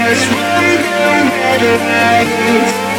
Yes, one, no matter what.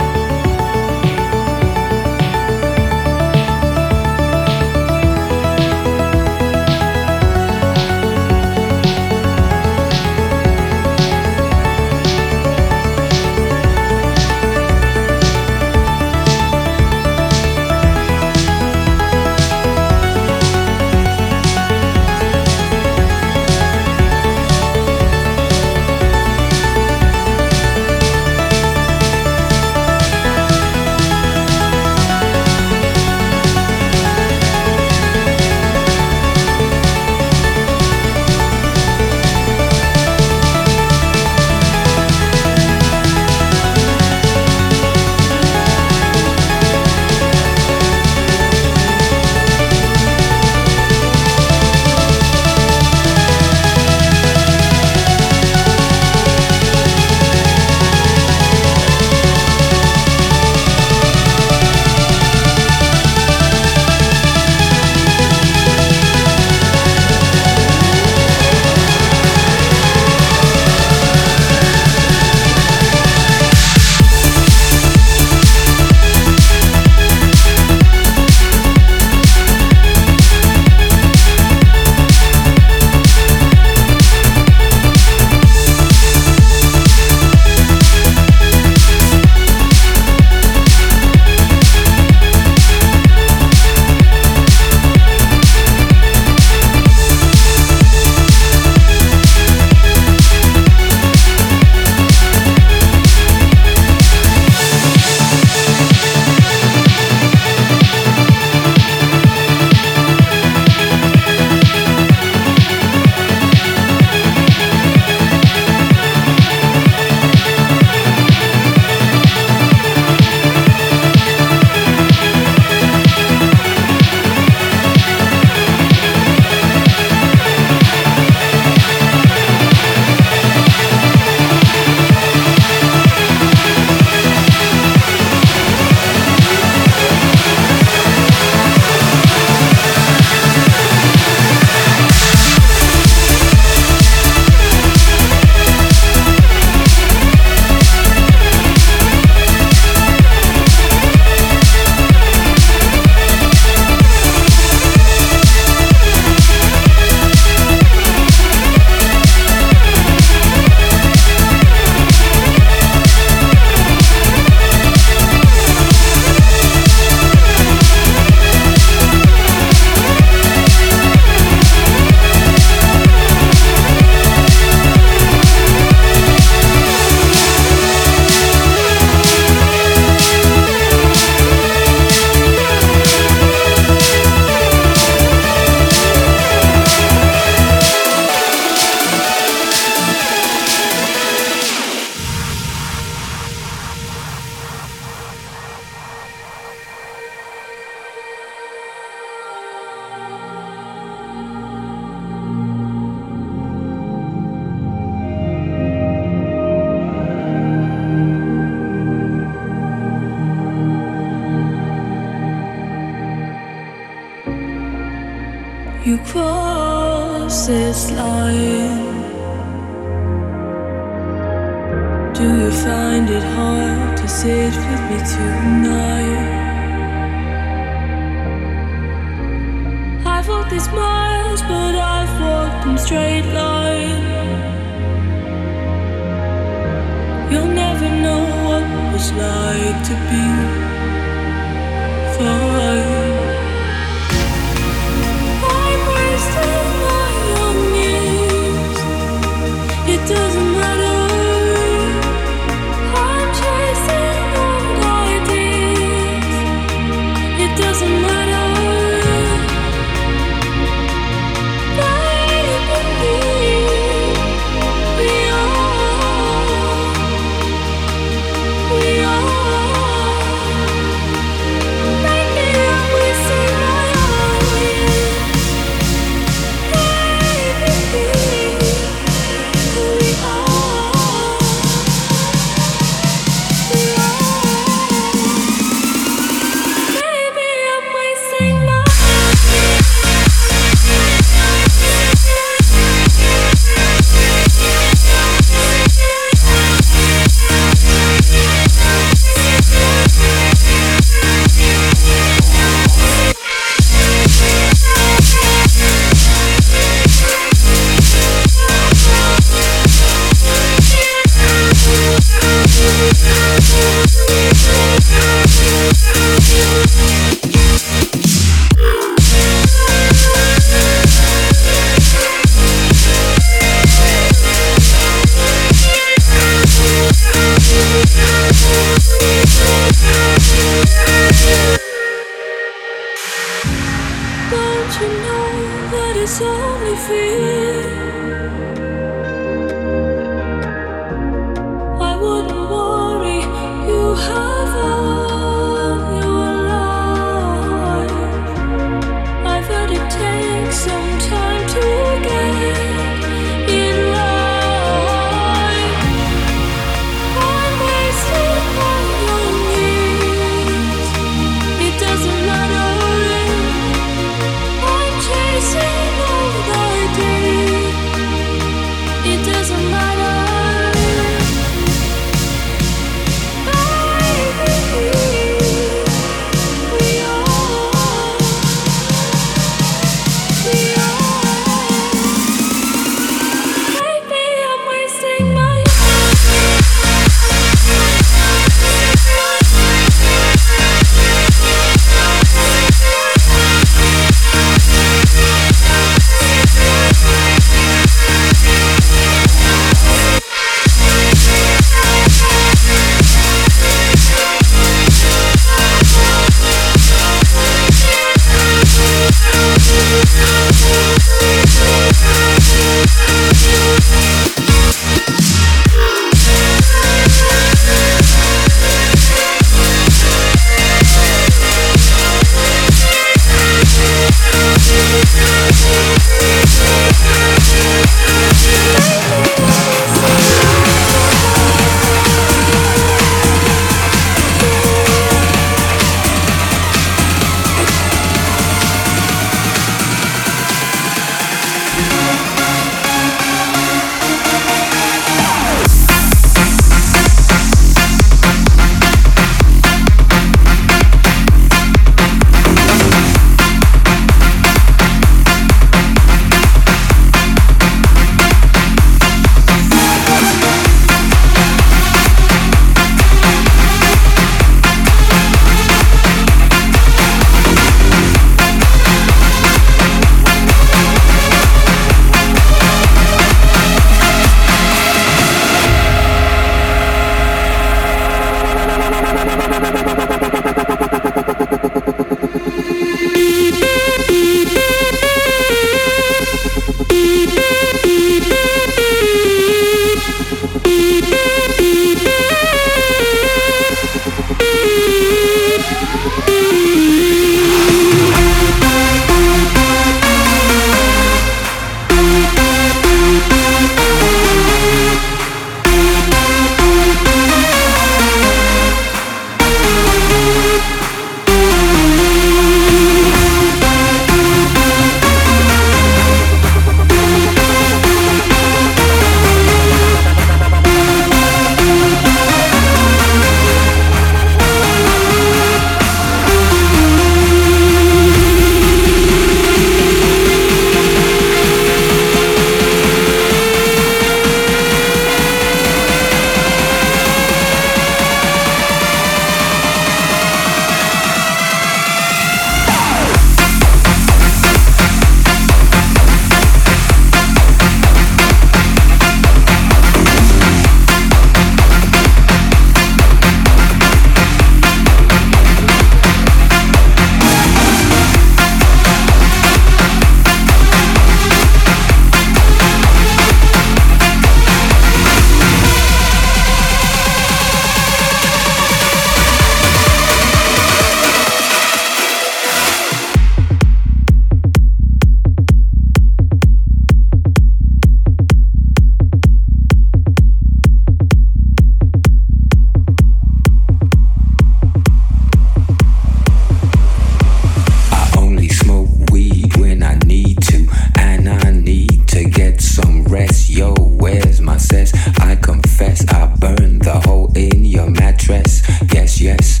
yes.